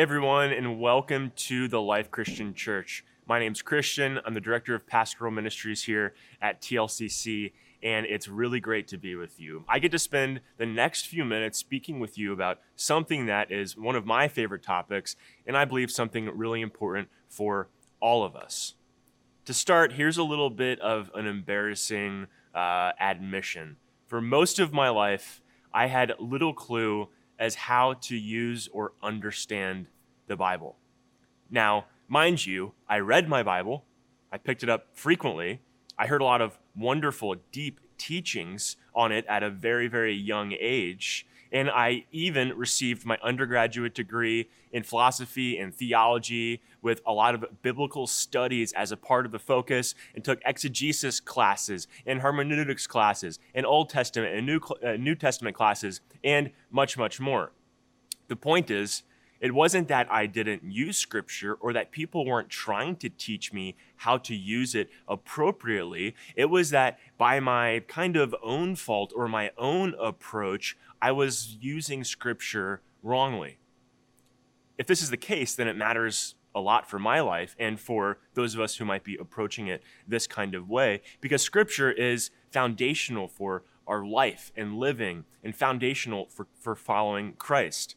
Everyone, and welcome to the Life Christian Church. My name's Christian. I'm the director of pastoral ministries here at TLCC, and it's really great to be with you. I get to spend the next few minutes speaking with you about something that is one of my favorite topics, and I believe something really important for all of us. To start, here's a little bit of an embarrassing uh, admission. For most of my life, I had little clue as how to use or understand the Bible. Now, mind you, I read my Bible, I picked it up frequently, I heard a lot of wonderful, deep teachings on it at a very, very young age. And I even received my undergraduate degree in philosophy and theology with a lot of biblical studies as a part of the focus and took exegesis classes and hermeneutics classes and Old Testament and New, uh, New Testament classes and much, much more. The point is, it wasn't that I didn't use scripture or that people weren't trying to teach me how to use it appropriately. It was that by my kind of own fault or my own approach, I was using scripture wrongly. If this is the case, then it matters a lot for my life and for those of us who might be approaching it this kind of way because scripture is foundational for our life and living and foundational for, for following Christ.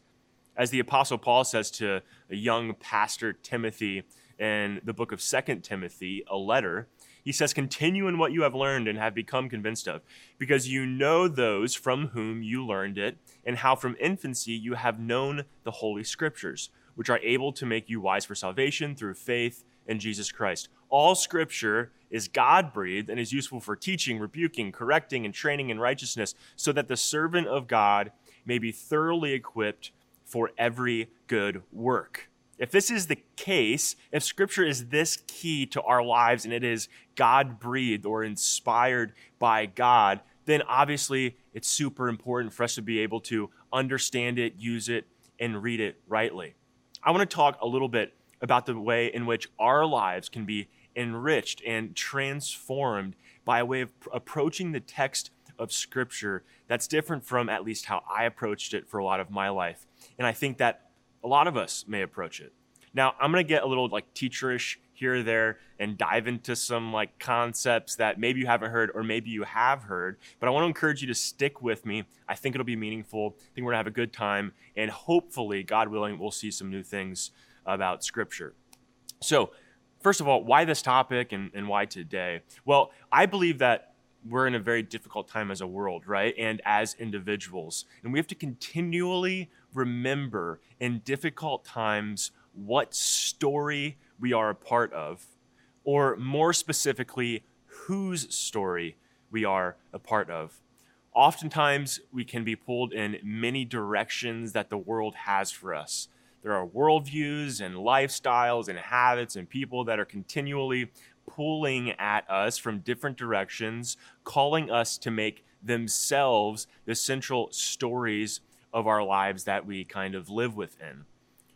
As the Apostle Paul says to a young pastor, Timothy, in the book of Second Timothy, a letter, he says, Continue in what you have learned and have become convinced of, because you know those from whom you learned it, and how from infancy you have known the Holy Scriptures, which are able to make you wise for salvation through faith in Jesus Christ. All Scripture is God breathed and is useful for teaching, rebuking, correcting, and training in righteousness, so that the servant of God may be thoroughly equipped for every good work. If this is the case, if scripture is this key to our lives and it is God breathed or inspired by God, then obviously it's super important for us to be able to understand it, use it, and read it rightly. I want to talk a little bit about the way in which our lives can be enriched and transformed by a way of approaching the text of Scripture that's different from at least how I approached it for a lot of my life. And I think that a lot of us may approach it. Now, I'm going to get a little like teacherish here or there and dive into some like concepts that maybe you haven't heard or maybe you have heard, but I want to encourage you to stick with me. I think it'll be meaningful. I think we're going to have a good time and hopefully, God willing, we'll see some new things about scripture. So, first of all, why this topic and, and why today? Well, I believe that we're in a very difficult time as a world, right? And as individuals. And we have to continually remember in difficult times what story we are a part of, or more specifically, whose story we are a part of. Oftentimes, we can be pulled in many directions that the world has for us. There are worldviews and lifestyles and habits and people that are continually pulling at us from different directions, calling us to make themselves the central stories of our lives that we kind of live within.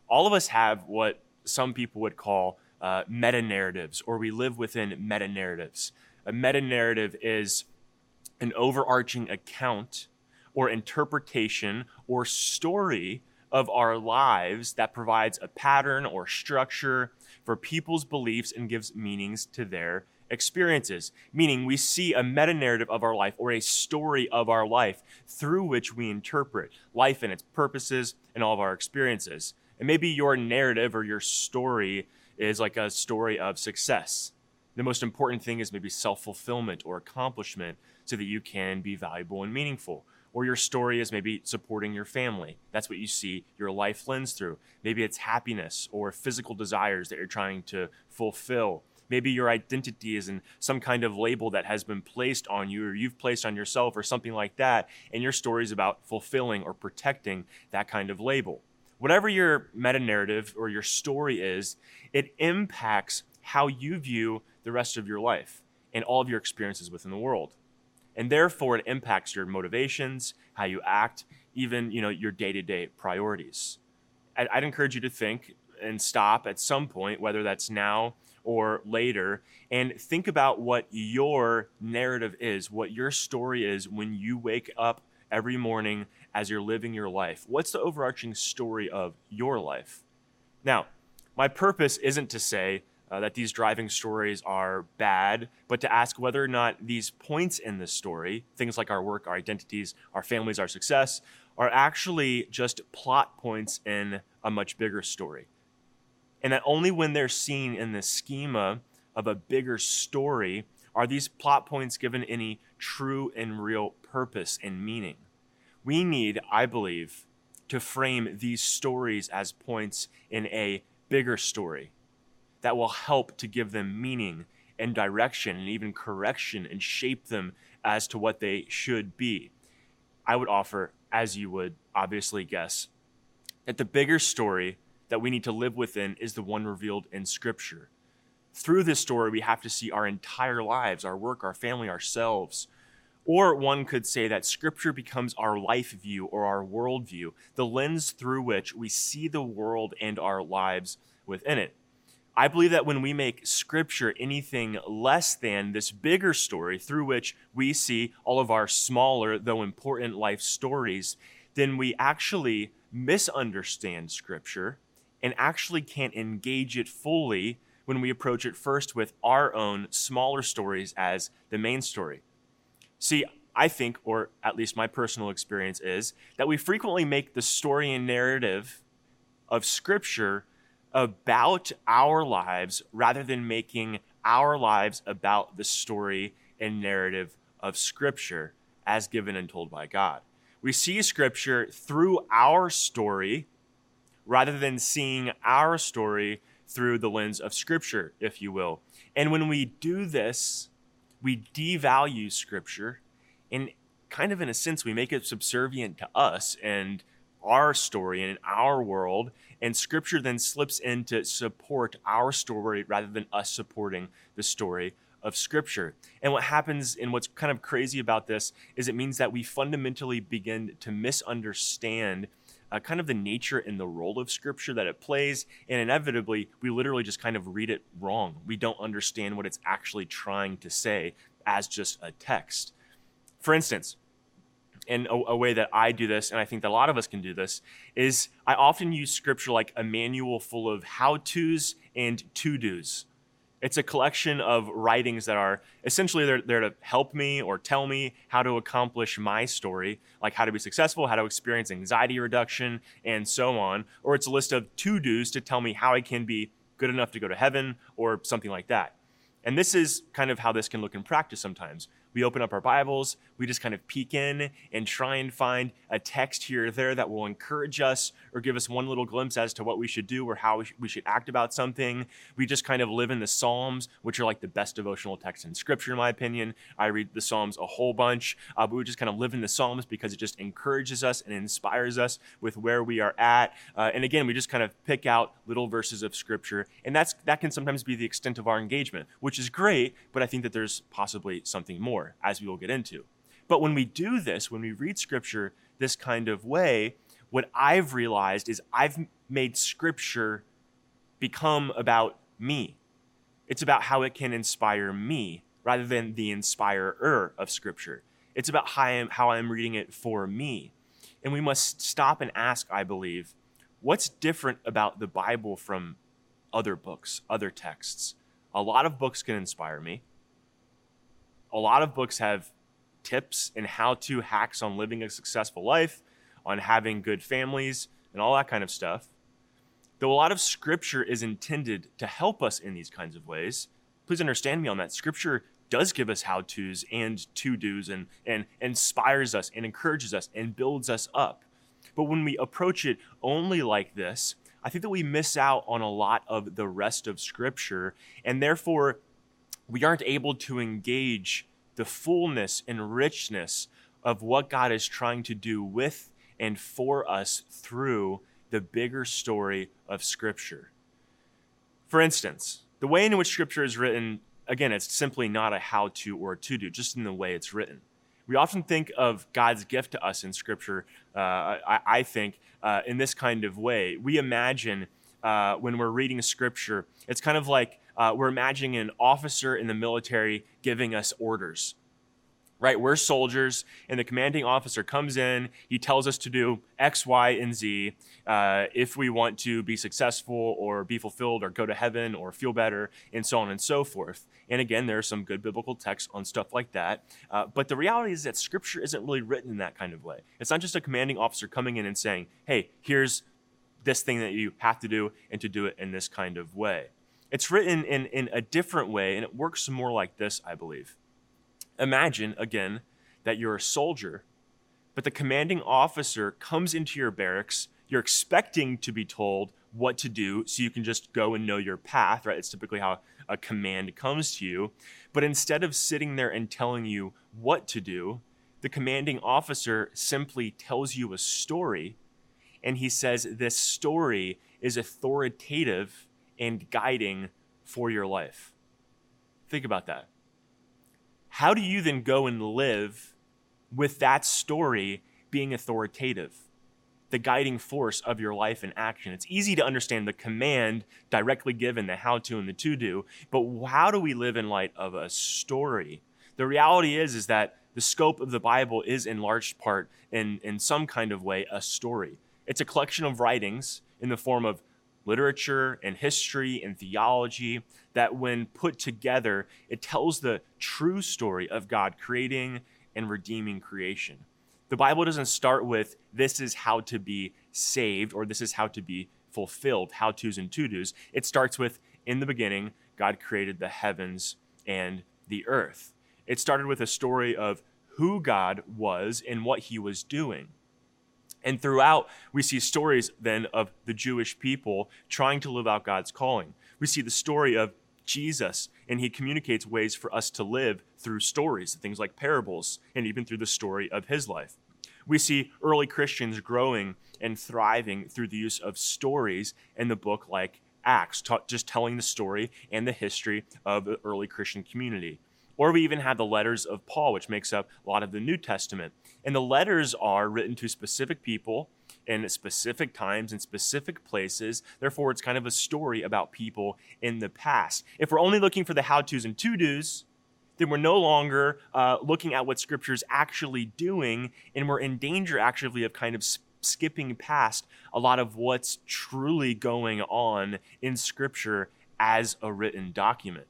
All of us have what some people would call uh, meta narratives, or we live within meta narratives. A meta narrative is an overarching account or interpretation or story of our lives that provides a pattern or structure for people's beliefs and gives meanings to their experiences. Meaning, we see a meta narrative of our life or a story of our life through which we interpret life and its purposes and all of our experiences. And maybe your narrative or your story is like a story of success. The most important thing is maybe self fulfillment or accomplishment so that you can be valuable and meaningful or your story is maybe supporting your family. That's what you see your life lens through. Maybe it's happiness or physical desires that you're trying to fulfill. Maybe your identity is in some kind of label that has been placed on you or you've placed on yourself or something like that, and your story is about fulfilling or protecting that kind of label. Whatever your meta narrative or your story is, it impacts how you view the rest of your life and all of your experiences within the world and therefore it impacts your motivations, how you act, even you know your day-to-day priorities. I'd, I'd encourage you to think and stop at some point, whether that's now or later, and think about what your narrative is, what your story is when you wake up every morning as you're living your life. What's the overarching story of your life? Now, my purpose isn't to say uh, that these driving stories are bad, but to ask whether or not these points in the story, things like our work, our identities, our families, our success, are actually just plot points in a much bigger story. And that only when they're seen in the schema of a bigger story are these plot points given any true and real purpose and meaning. We need, I believe, to frame these stories as points in a bigger story that will help to give them meaning and direction and even correction and shape them as to what they should be. I would offer, as you would obviously guess, that the bigger story that we need to live within is the one revealed in Scripture. Through this story, we have to see our entire lives, our work, our family, ourselves. Or one could say that Scripture becomes our life view or our worldview, the lens through which we see the world and our lives within it. I believe that when we make scripture anything less than this bigger story through which we see all of our smaller, though important life stories, then we actually misunderstand scripture and actually can't engage it fully when we approach it first with our own smaller stories as the main story. See, I think, or at least my personal experience is, that we frequently make the story and narrative of scripture about our lives rather than making our lives about the story and narrative of Scripture as given and told by God. We see Scripture through our story rather than seeing our story through the lens of Scripture, if you will. And when we do this, we devalue Scripture and kind of in a sense, we make it subservient to us and our story and our world and scripture then slips in to support our story rather than us supporting the story of scripture. And what happens and what's kind of crazy about this is it means that we fundamentally begin to misunderstand uh, kind of the nature and the role of scripture that it plays. And inevitably, we literally just kind of read it wrong. We don't understand what it's actually trying to say as just a text. For instance, and a, a, way that I do this, and I think that a lot of us can do this, is I often use scripture like a manual full of how to's and to dos. It's a collection of writings that are essentially there, there to help me or tell me how to accomplish my story, like how to be successful, how to experience anxiety reduction, and so on. Or it's a list of to dos to tell me how I can be good enough to go to heaven or something like that. And this is kind of how this can look in practice sometimes we open up our Bibles, we just kind of peek in and try and find a text here or there that will encourage us or give us one little glimpse as to what we should do or how we should act about something. We just kind of live in the Psalms, which are like the best devotional text in Scripture, in my opinion. I read the Psalms a whole bunch, uh, but we just kind of live in the Psalms because it just encourages us and inspires us with where we are at. Uh, and again, we just kind of pick out little verses of Scripture, and that's that can sometimes be the extent of our engagement, which is great. But I think that there's possibly something more more, as we will get into. But when we do this, when we read scripture this kind of way, what I've realized is I've made scripture become about me. It's about how it can inspire me rather than the inspirer of scripture. It's about how I'm, how I'm reading it for me. And we must stop and ask, I believe, what's different about the Bible from other books, other texts? A lot of books can inspire me a lot of books have tips and how to hacks on living a successful life, on having good families, and all that kind of stuff. Though a lot of scripture is intended to help us in these kinds of ways, please understand me on that. Scripture does give us how to's and to do's and, and inspires us and encourages us and builds us up. But when we approach it only like this, I think that we miss out on a lot of the rest of Scripture, and therefore we aren't able to engage the fullness and richness of what God is trying to do with and for us through the bigger story of Scripture. For instance, the way in which Scripture is written, again, it's simply not a how to or a to do, just in the way it's written. We often think of God's gift to us in Scripture, uh, I, I, think, uh, in this kind of way. We imagine uh, when we're reading Scripture, it's kind of like uh, we're imagining an officer in the military giving us orders. right? We're soldiers, and the commanding officer comes in. He tells us to do X, Y, and Z uh, if we want to be successful or be fulfilled or go to heaven or feel better, and so on and so forth. And again, there are some good biblical texts on stuff like that. Uh, but the reality is that Scripture isn't really written in that kind of way. It's not just a commanding officer coming in and saying, hey, here's this thing that you have to do, and to do it in this kind of way. It's written in, in a different way, and it works more like this, I believe. Imagine, again, that you're a soldier, but the commanding officer comes into your barracks. You're expecting to be told what to do so you can just go and know your path, right? It's typically how a command comes to you. But instead of sitting there and telling you what to do, the commanding officer simply tells you a story. And he says this story is authoritative and guiding for your life. Think about that how do you then go and live with that story being authoritative, the guiding force of your life and action? It's easy to understand the command directly given, the how to and the to do, but how do we live in light of a story? The reality is, is that the scope of the Bible is in large part, in, in some kind of way, a story. It's a collection of writings in the form of literature and history and theology that, when put together, it tells the true story of God creating and redeeming creation. The Bible doesn't start with this is how to be saved or this is how to be fulfilled, how to's and to do's. It starts with in the beginning, God created the heavens and the earth. It started with a story of who God was and what he was doing. And throughout, we see stories then of the Jewish people trying to live out God's calling. We see the story of Jesus, and he communicates ways for us to live through stories, things like parables, and even through the story of his life. We see early Christians growing and thriving through the use of stories in the book like Acts, just telling the story and the history of the early Christian community. Or we even have the letters of Paul, which makes up a lot of the New Testament. And the letters are written to specific people in specific times and specific places. Therefore, it's kind of a story about people in the past. If we're only looking for the how to's and to do's, then we're no longer uh, looking at what Scripture is actually doing, and we're in danger actually of kind of skipping past a lot of what's truly going on in Scripture as a written document.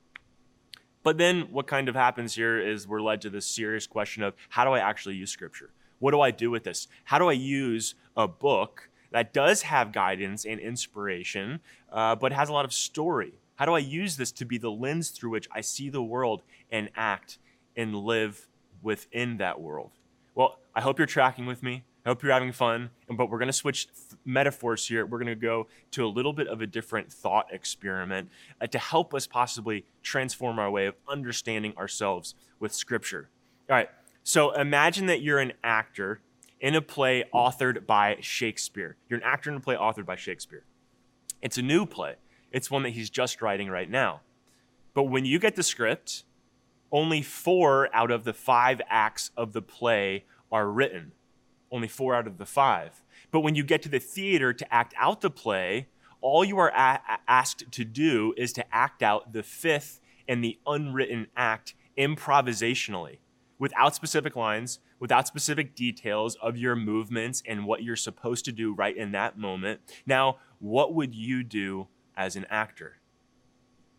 But then what kind of happens here is we're led to this serious question of how do I actually use scripture? What do I do with this? How do I use a book that does have guidance and inspiration, uh, but has a lot of story? How do I use this to be the lens through which I see the world and act and live within that world? Well, I hope you're tracking with me. I hope you're having fun. But we're going to switch th- metaphors here. We're going to go to a little bit of a different thought experiment uh, to help us possibly transform our way of understanding ourselves with Scripture. All right. So imagine that you're an actor in a play authored by Shakespeare. You're an actor in a play authored by Shakespeare. It's a new play, it's one that he's just writing right now. But when you get the script, only four out of the five acts of the play are written only four out of the five. But when you get to the theater to act out the play, all you are a- asked to do is to act out the fifth and the unwritten act improvisationally, without specific lines, without specific details of your movements and what you're supposed to do right in that moment. Now, what would you do as an actor?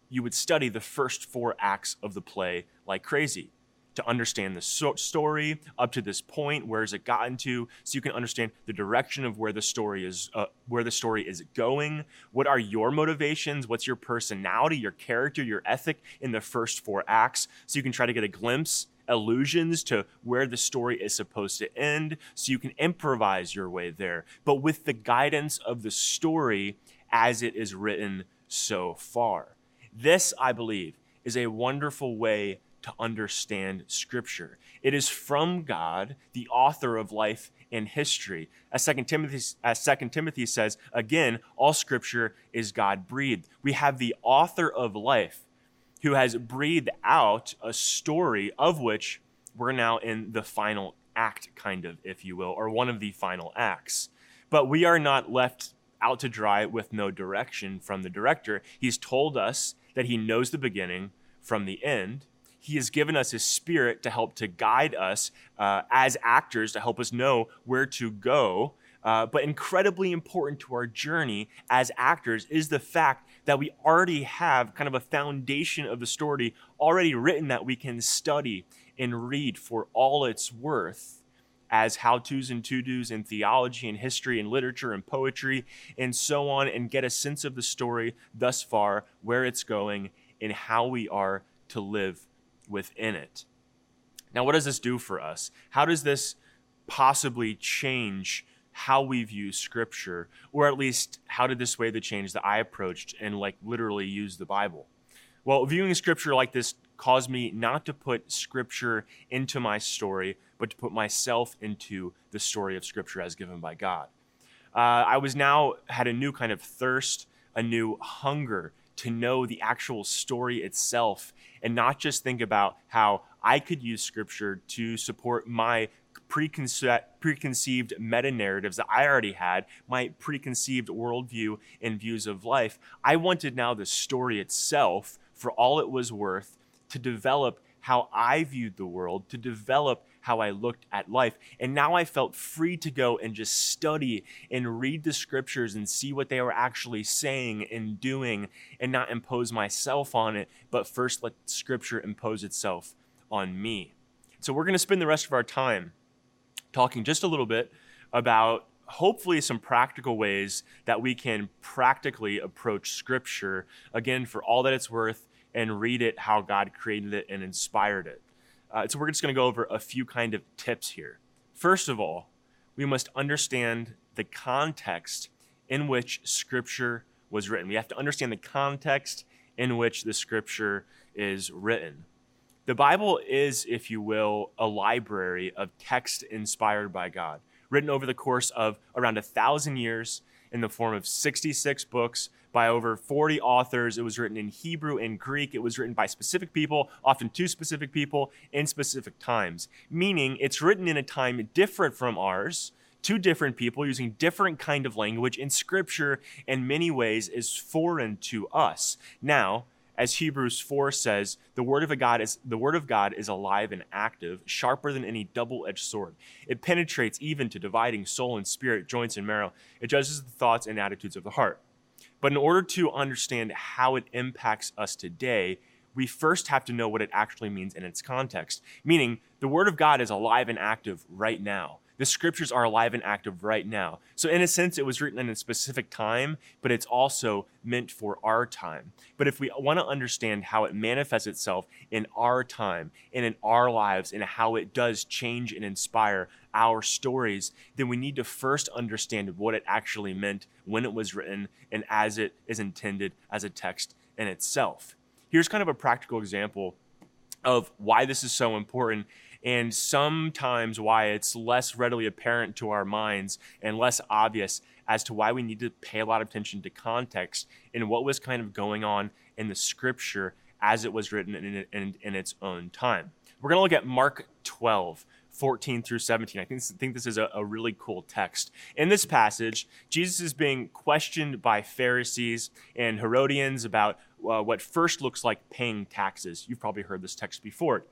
You would study the first four acts of the play like crazy to understand the so- story up to this point. Where has it gotten to? So you can understand the direction of where the story is, uh, where the story is going. What are your motivations? What's your personality, your character, your ethic in the first four acts? So you can try to get a glimpse allusions to where the story is supposed to end so you can improvise your way there, but with the guidance of the story as it is written so far. This, I believe, is a wonderful way to understand Scripture. It is from God, the author of life and history. As 2 Timothy, as 2 Timothy says, again, all Scripture is God breathed. We have the author of life who has breathed out a story of which we're now in the final act, kind of, if you will, or one of the final acts. But we are not left out to dry with no direction from the director. He's told us that he knows the beginning from the end He has given us His Spirit to help to guide us uh, as actors, to help us know where to go. Uh, but incredibly important to our journey as actors is the fact that we already have kind of a foundation of the story already written that we can study and read for all it's worth as how to's and to dos in theology and history and literature and poetry and so on, and get a sense of the story thus far, where it's going, and how we are to live within it. Now, what does this do for us? How does this possibly change how we view scripture or at least how did this way the change that i approached and like literally use the bible well viewing scripture like this caused me not to put scripture into my story but to put myself into the story of scripture as given by god uh, i was now had a new kind of thirst a new hunger to know the actual story itself and not just think about how I could use scripture to support my preconce- preconceived meta narratives that I already had, my preconceived worldview and views of life. I wanted now the story itself, for all it was worth, to develop how I viewed the world, to develop how I looked at life. And now I felt free to go and just study and read the scriptures and see what they were actually saying and doing and not impose myself on it, but first let scripture impose itself on me. So we're going to spend the rest of our time talking just a little bit about hopefully some practical ways that we can practically approach scripture again for all that it's worth and read it how god created it and inspired it uh, so we're just going to go over a few kind of tips here. First of all we must understand the context in which scripture was written. We have to understand the context in which the scripture is written. The Bible is, if you will, a library of text inspired by God, written over the course of around a thousand years in the form of 66 books by over 40 authors. It was written in Hebrew and Greek. It was written by specific people, often two specific people, in specific times, meaning it's written in a time different from ours. Two different people using different kind of language in scripture in many ways is foreign to us. Now, as Hebrews 4 says, the word of God is the word of God is alive and active, sharper than any double-edged sword. It penetrates even to dividing soul and spirit, joints and marrow. It judges the thoughts and attitudes of the heart. But in order to understand how it impacts us today, we first have to know what it actually means in its context. Meaning, the word of God is alive and active right now. The scriptures are alive and active right now. So, in a sense, it was written in a specific time, but it's also meant for our time. But if we want to understand how it manifests itself in our time and in our lives and how it does change and inspire our stories, then we need to first understand what it actually meant when it was written and as it is intended as a text in itself. Here's kind of a practical example of why this is so important and sometimes why it's less readily apparent to our minds and less obvious as to why we need to pay a lot of attention to context and what was kind of going on in the scripture as it was written in, in, in its own time. We're going to look at Mark 12. 14 through 17. I think, think this is a, a, really cool text. In this passage, Jesus is being questioned by Pharisees and Herodians about uh, what first looks like paying taxes. You've probably heard this text before.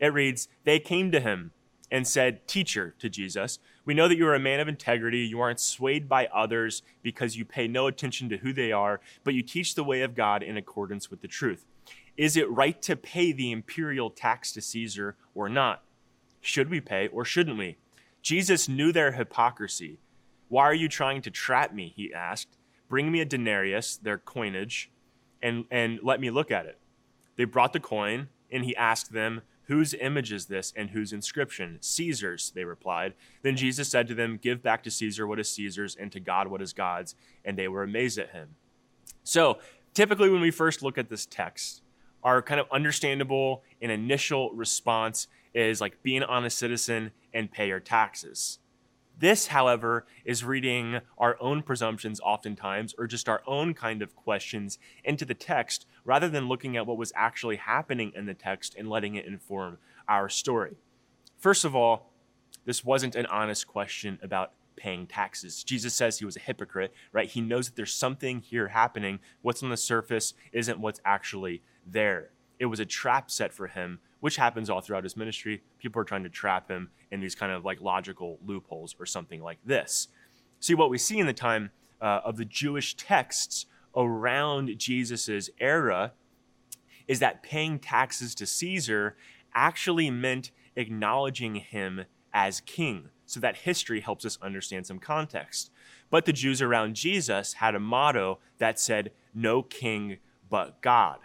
It reads, They came to him and said, Teacher, to Jesus, we know that you are a man of integrity. You aren't swayed by others because you pay no attention to who they are, but you teach the way of God in accordance with the truth. Is it right to pay the imperial tax to Caesar or not? Should we pay or shouldn't we? Jesus knew their hypocrisy. Why are you trying to trap me? He asked. Bring me a denarius, their coinage, and, and let me look at it. They brought the coin, and he asked them, Whose image is this and whose inscription? Caesar's, they replied. Then Jesus said to them, Give back to Caesar what is Caesar's and to God what is God's. And they were amazed at him. So, typically, when we first look at this text, our kind of understandable and initial response is like be an honest citizen and pay your taxes. This, however, is reading our own presumptions oftentimes, or just our own kind of questions into the text, rather than looking at what was actually happening in the text and letting it inform our story. First of all, this wasn't an honest question about paying taxes. Jesus says he was a hypocrite, right? He knows that there's something here happening. What's on the surface isn't what's actually there. it was a trap set for him, which happens all throughout his ministry. People are trying to trap him in these kind of like logical loopholes or something like this. See, what we see in the time uh, of the Jewish texts around Jesus's era is that paying taxes to Caesar actually meant acknowledging him as king. So that history helps us understand some context. But the Jews around Jesus had a motto that said, No king but God.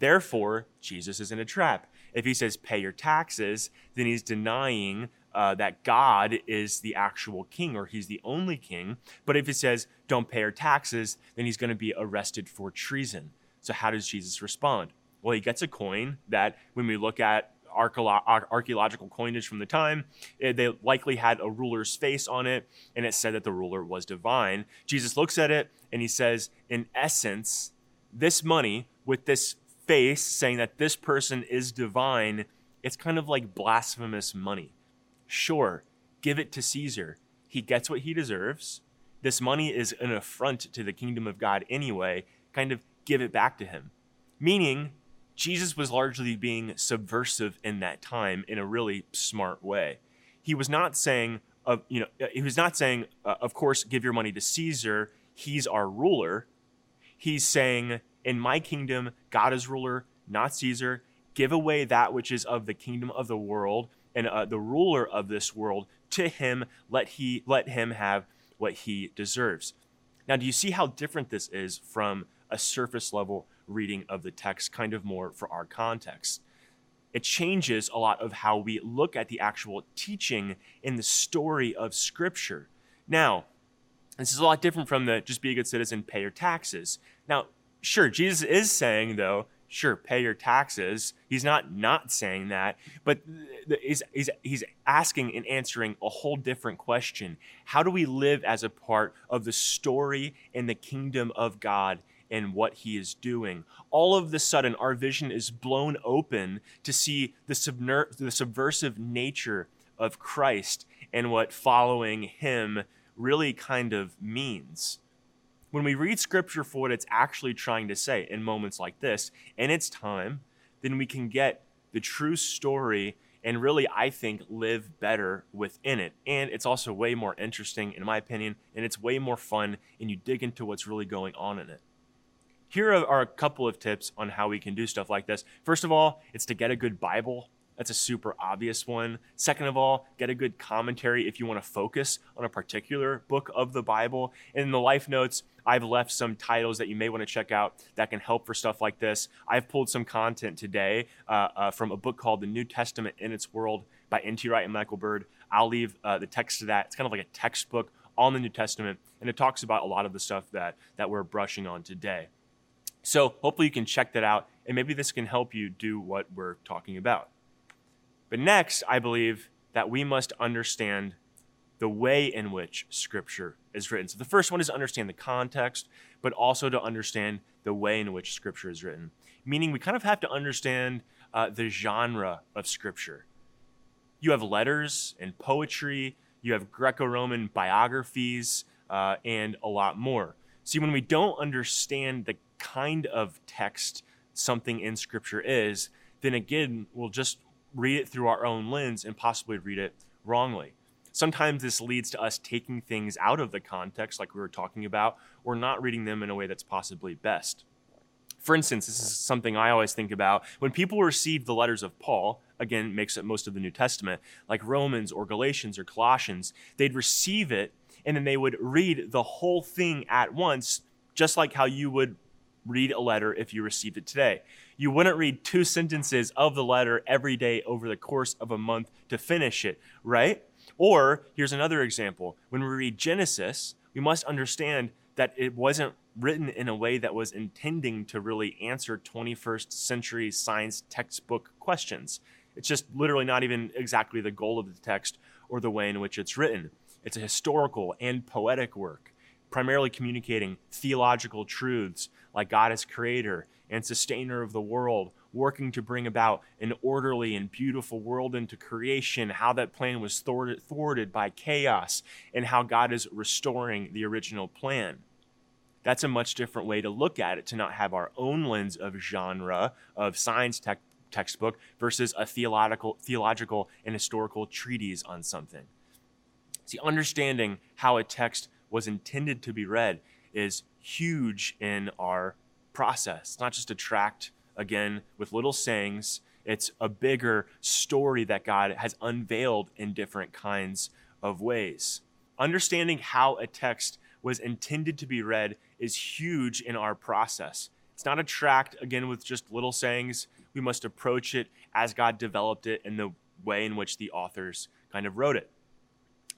Therefore, Jesus is in a trap. If he says, Pay your taxes, then he's denying uh, that God is the actual king or he's the only king. But if he says, Don't pay your taxes, then he's going to be arrested for treason. So, how does Jesus respond? Well, he gets a coin that, when we look at archaeological coinage from the time. Eh, they likely had a ruler's face on it, and it said that the ruler was divine. Jesus looks at it and he says, in essence, this money with this face saying that this person is divine, it's kind of like blasphemous money. Sure, give it to Caesar. He gets what he deserves. This money is an affront to the kingdom of God anyway. Kind of give it back to him. Meaning, Jesus was largely being subversive in that time in a really smart way. He was not saying, uh, you know, uh, he was not saying, uh, of course, give your money to Caesar. He's our ruler. He's saying, in my kingdom, God is ruler, not Caesar. Give away that which is of the kingdom of the world and uh, the ruler of this world to him. Let he let him have what he deserves. Now, do you see how different this is from a surface level reading of the text, kind of more for our context. It changes a lot of how we look at the actual teaching in the story of Scripture. Now, this is a lot different from the just be a good citizen, pay your taxes. Now, sure, Jesus is saying, though, sure, pay your taxes. He's not not saying that, but he's, he's, he's asking and answering a whole different question. How do we live as a part of the story and the kingdom of God and what he is doing. All of the sudden, our vision is blown open to see the, subner- the subversive nature of Christ and what following him really kind of means. When we read scripture for what it's actually trying to say in moments like this, in its time, then we can get the true story and really, I think, live better within it. And it's also way more interesting, in my opinion, and it's way more fun, and you dig into what's really going on in it. Here are a couple of tips on how we can do stuff like this. First of all, it's to get a good Bible. That's a super obvious one. Second of all, get a good commentary if you want to focus on a particular book of the Bible. And in the life notes, I've left some titles that you may want to check out that can help for stuff like this. I've pulled some content today uh, uh, from a book called The New Testament in Its World by N.T. Wright and Michael Bird. I'll leave uh, the text to that. It's kind of like a textbook on the New Testament, and it talks about a lot of the stuff that, that we're brushing on today. So hopefully you can check that out, and maybe this can help you do what we're talking about. But next, I believe that we must understand the way in which Scripture is written. So the first one is understand the context, but also to understand the way in which Scripture is written. Meaning, we kind of have to understand uh, the genre of Scripture. You have letters and poetry, you have Greco Roman biographies, uh, and a lot more. See, when we don't understand the kind of text something in Scripture is, then again, we'll just read it through our own lens and possibly read it wrongly. Sometimes this leads to us taking things out of the context, like we were talking about, or not reading them in a way that's possibly best. For instance, this is something I always think about. When people receive the letters of Paul, again, makes up most of the New Testament, like Romans or Galatians or Colossians, they'd receive it and then they would read the whole thing at once, just like how you would read a letter if you received it today. You wouldn't read two sentences of the letter every day over the course of a month to finish it, right? Or here's another example. When we read Genesis, we must understand that it wasn't written in a way that was intending to really answer 21st century science textbook questions. It's just literally not even exactly the goal of the text or the way in which it's written. It's a historical and poetic work, primarily communicating theological truths like God as creator and sustainer of the world, working to bring about an orderly and beautiful world into creation, how that plan was thwarted, by chaos, and how God is restoring the original plan. That's a much different way to look at it, to not have our own lens of genre, of science tech, textbook, versus a theological, theological and historical treatise on something. See, understanding how a text was intended to be read is huge in our process. It's not just a tract, again, with little sayings, it's a bigger story that God has unveiled in different kinds of ways. Understanding how a text was intended to be read is huge in our process. It's not a tract, again, with just little sayings. We must approach it as God developed it in the way in which the authors kind of wrote it.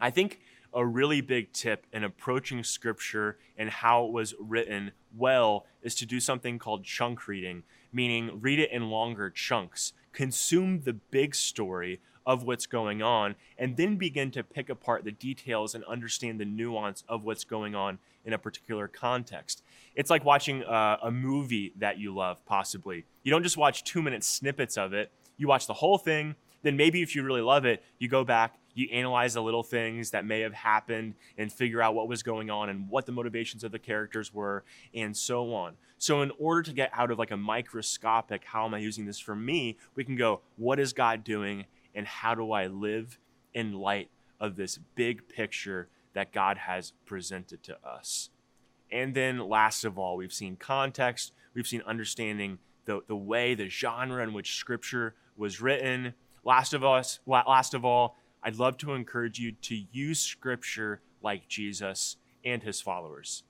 I think a really big tip in approaching scripture and how it was written well is to do something called chunk reading, meaning read it in longer chunks, consume the big story of what's going on, and then begin to pick apart the details and understand the nuance of what's going on in a particular context. It's like watching a, a movie that you love, possibly. You don't just watch two minute snippets of it, you watch the whole thing. Then maybe if you really love it, you go back, you analyze the little things that may have happened and figure out what was going on and what the motivations of the characters were and so on. So in order to get out of like a microscopic how am I using this for me, we can go what is God doing and how do I live in light of this big picture that God has presented to us. And then, last of all, we've seen context, we've seen understanding the, the way, the genre in which Scripture was written. Last of us, last of all, I'd love to encourage you to use Scripture like Jesus and his followers.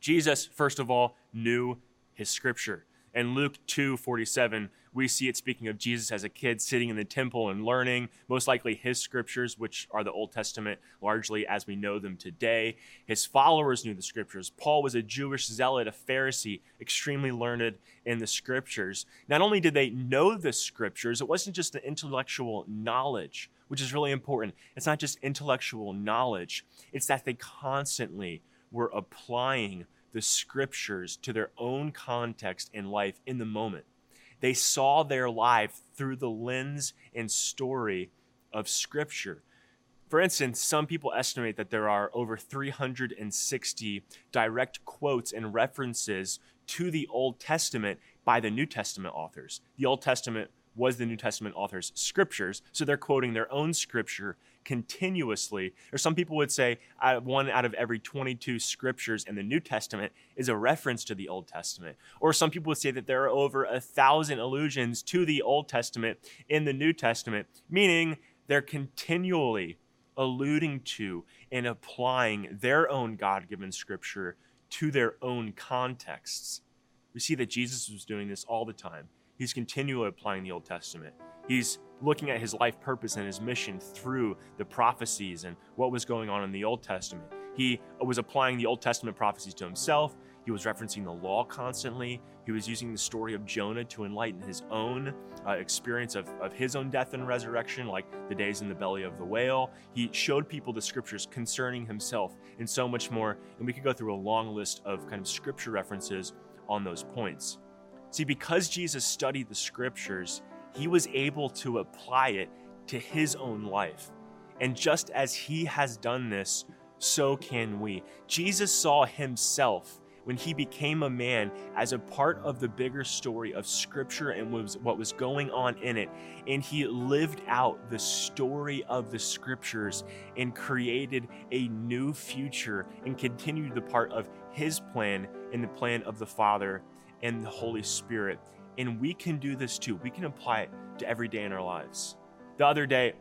Jesus, first of all, knew his Scripture. In Luke 2 47, we see it speaking of Jesus as a kid sitting in the temple and learning, most likely his scriptures, which are the Old Testament largely as we know them today. His followers knew the scriptures. Paul was a Jewish zealot, a Pharisee, extremely learned in the scriptures. Not only did they know the scriptures, it wasn't just the intellectual knowledge, which is really important. It's not just intellectual knowledge, it's that they constantly were applying the scriptures to their own context in life in the moment. They saw their life through the lens and story of Scripture. For instance, some people estimate that there are over 360 direct quotes and references to the Old Testament by the New Testament authors. The Old Testament was the New Testament author's scriptures, so they're quoting their own scripture continuously. Or some people would say uh, one out of every 22 scriptures in the New Testament is a reference to the Old Testament. Or some people would say that there are over a thousand allusions to the Old Testament in the New Testament, meaning they're continually alluding to and applying their own God given scripture to their own contexts. We see that Jesus was doing this all the time. He's continually applying the Old Testament. He's looking at his life purpose and his mission through the prophecies and what was going on in the Old Testament. He was applying the Old Testament prophecies to himself. He was referencing the law constantly. He was using the story of Jonah to enlighten his own uh, experience of, of his own death and resurrection, like the days in the belly of the whale. He showed people the scriptures concerning himself and so much more. And we could go through a long list of kind of scripture references on those points. See, because Jesus studied the scriptures, he was able to apply it to his own life. And just as he has done this, so can we. Jesus saw himself when he became a man as a part of the bigger story of scripture and was what was going on in it and he lived out the story of the scriptures and created a new future and continued the part of his plan and the plan of the father and the holy spirit and we can do this too. We can apply it to every day in our lives. The other day,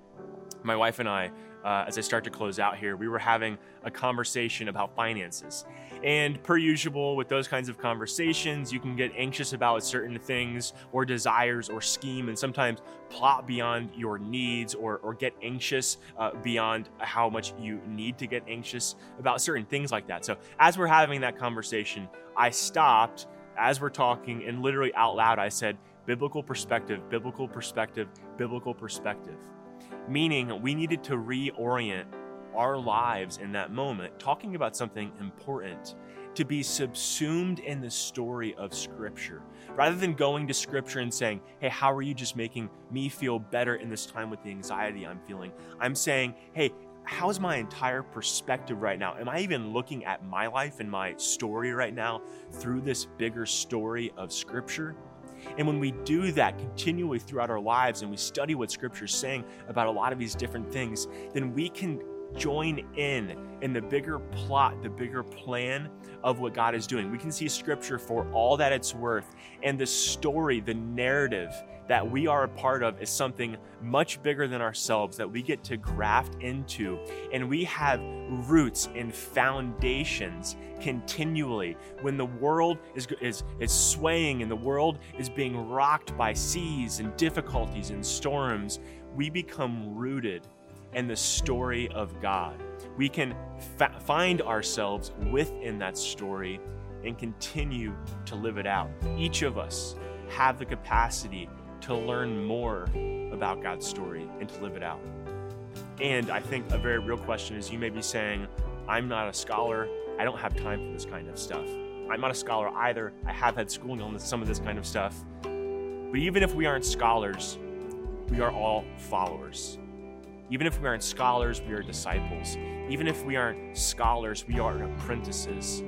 my wife and I, uh, as I start to close out here, we were having a conversation about finances. And per usual, with those kinds of conversations, you can get anxious about certain things or desires or scheme, and sometimes plot beyond your needs or, or get anxious uh, beyond how much you need to get anxious about certain things like that. So, as we're having that conversation, I stopped as we're talking and literally out loud, I said, biblical perspective, biblical perspective, biblical perspective. Meaning we needed to reorient our lives in that moment, talking about something important, to be subsumed in the story of Scripture. Rather than going to Scripture and saying, hey, how are you just making me feel better in this time with the anxiety I'm feeling? I'm saying, hey, how's my entire perspective right now? Am I even looking at my life and my story right now through this bigger story of Scripture? And when we do that continually throughout our lives and we study what Scripture is saying about a lot of these different things, then we can join in in the bigger plot, the bigger plan of what God is doing. We can see Scripture for all that it's worth, and the story, the narrative that we are a part of is something much bigger than ourselves that we get to graft into. And we have roots and foundations continually. When the world is, is, is swaying and the world is being rocked by seas and difficulties and storms, we become rooted in the story of God. We can fa- find ourselves within that story and continue to live it out. Each of us have the capacity to learn more about God's story and to live it out. And I think a very real question is you may be saying, I'm not a scholar. I don't have time for this kind of stuff. I'm not a scholar either. I have had schooling on some of this kind of stuff. But even if we aren't scholars, we are all followers. Even if we aren't scholars, we are disciples. Even if we aren't scholars, we are apprentices.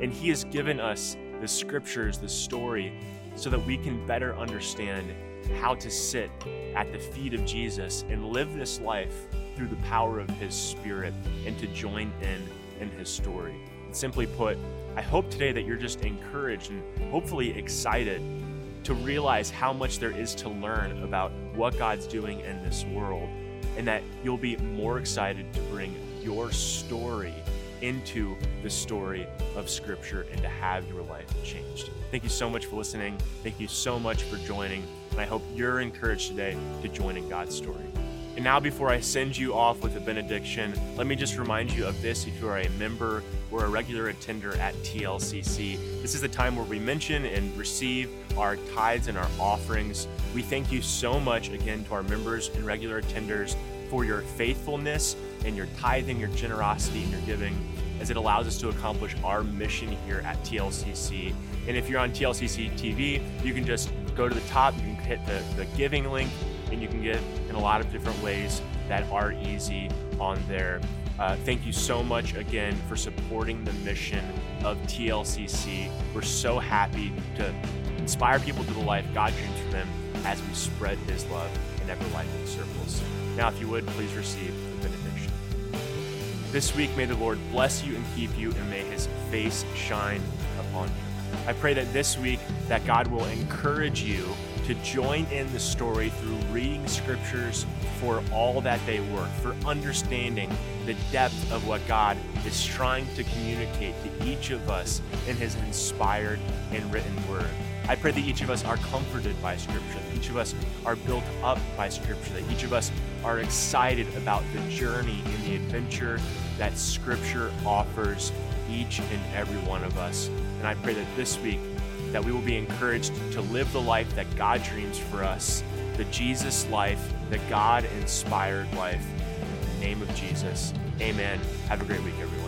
And He has given us the scriptures, the story, so that we can better understand how to sit at the feet of Jesus and live this life through the power of His Spirit and to join in in His story. Simply put, I hope today that you're just encouraged and hopefully excited to realize how much there is to learn about what God's doing in this world, and that you'll be more excited to bring your story into the story of Scripture and to have your life changed. Thank you so much for listening. Thank you so much for joining. And I hope you're encouraged today to join in God's story. And now, before I send you off with a benediction, let me just remind you of this if you are a member or a regular attender at TLCC. This is the time where we mention and receive our tithes and our offerings. We thank you so much again to our members and regular attenders for your faithfulness and your tithing, your generosity, and your giving as it allows us to accomplish our mission here at TLCC. And if you're on TLCC TV, you can just go to the top, you can hit the, the giving link, and you can give in a lot of different ways that are easy on there. Uh, thank you so much again for supporting the mission of TLCC. We're so happy to inspire people to the life God dreams for them as we spread His love in everlasting circles. Now, if you would, please receive. This week, may the Lord bless you and keep you, and may His face shine upon you. I pray that this week that God will encourage you to join in the story through reading scriptures for all that they were, for understanding the depth of what God is trying to communicate to each of us in His inspired and written word. I pray that each of us are comforted by Scripture, that each of us are built up by Scripture, that each of us are excited about the journey and the adventure that Scripture offers each and every one of us. And I pray that this week that we will be encouraged to live the life that God dreams for us, the Jesus life, the God inspired life. In the name of Jesus, amen. Have a great week, everyone.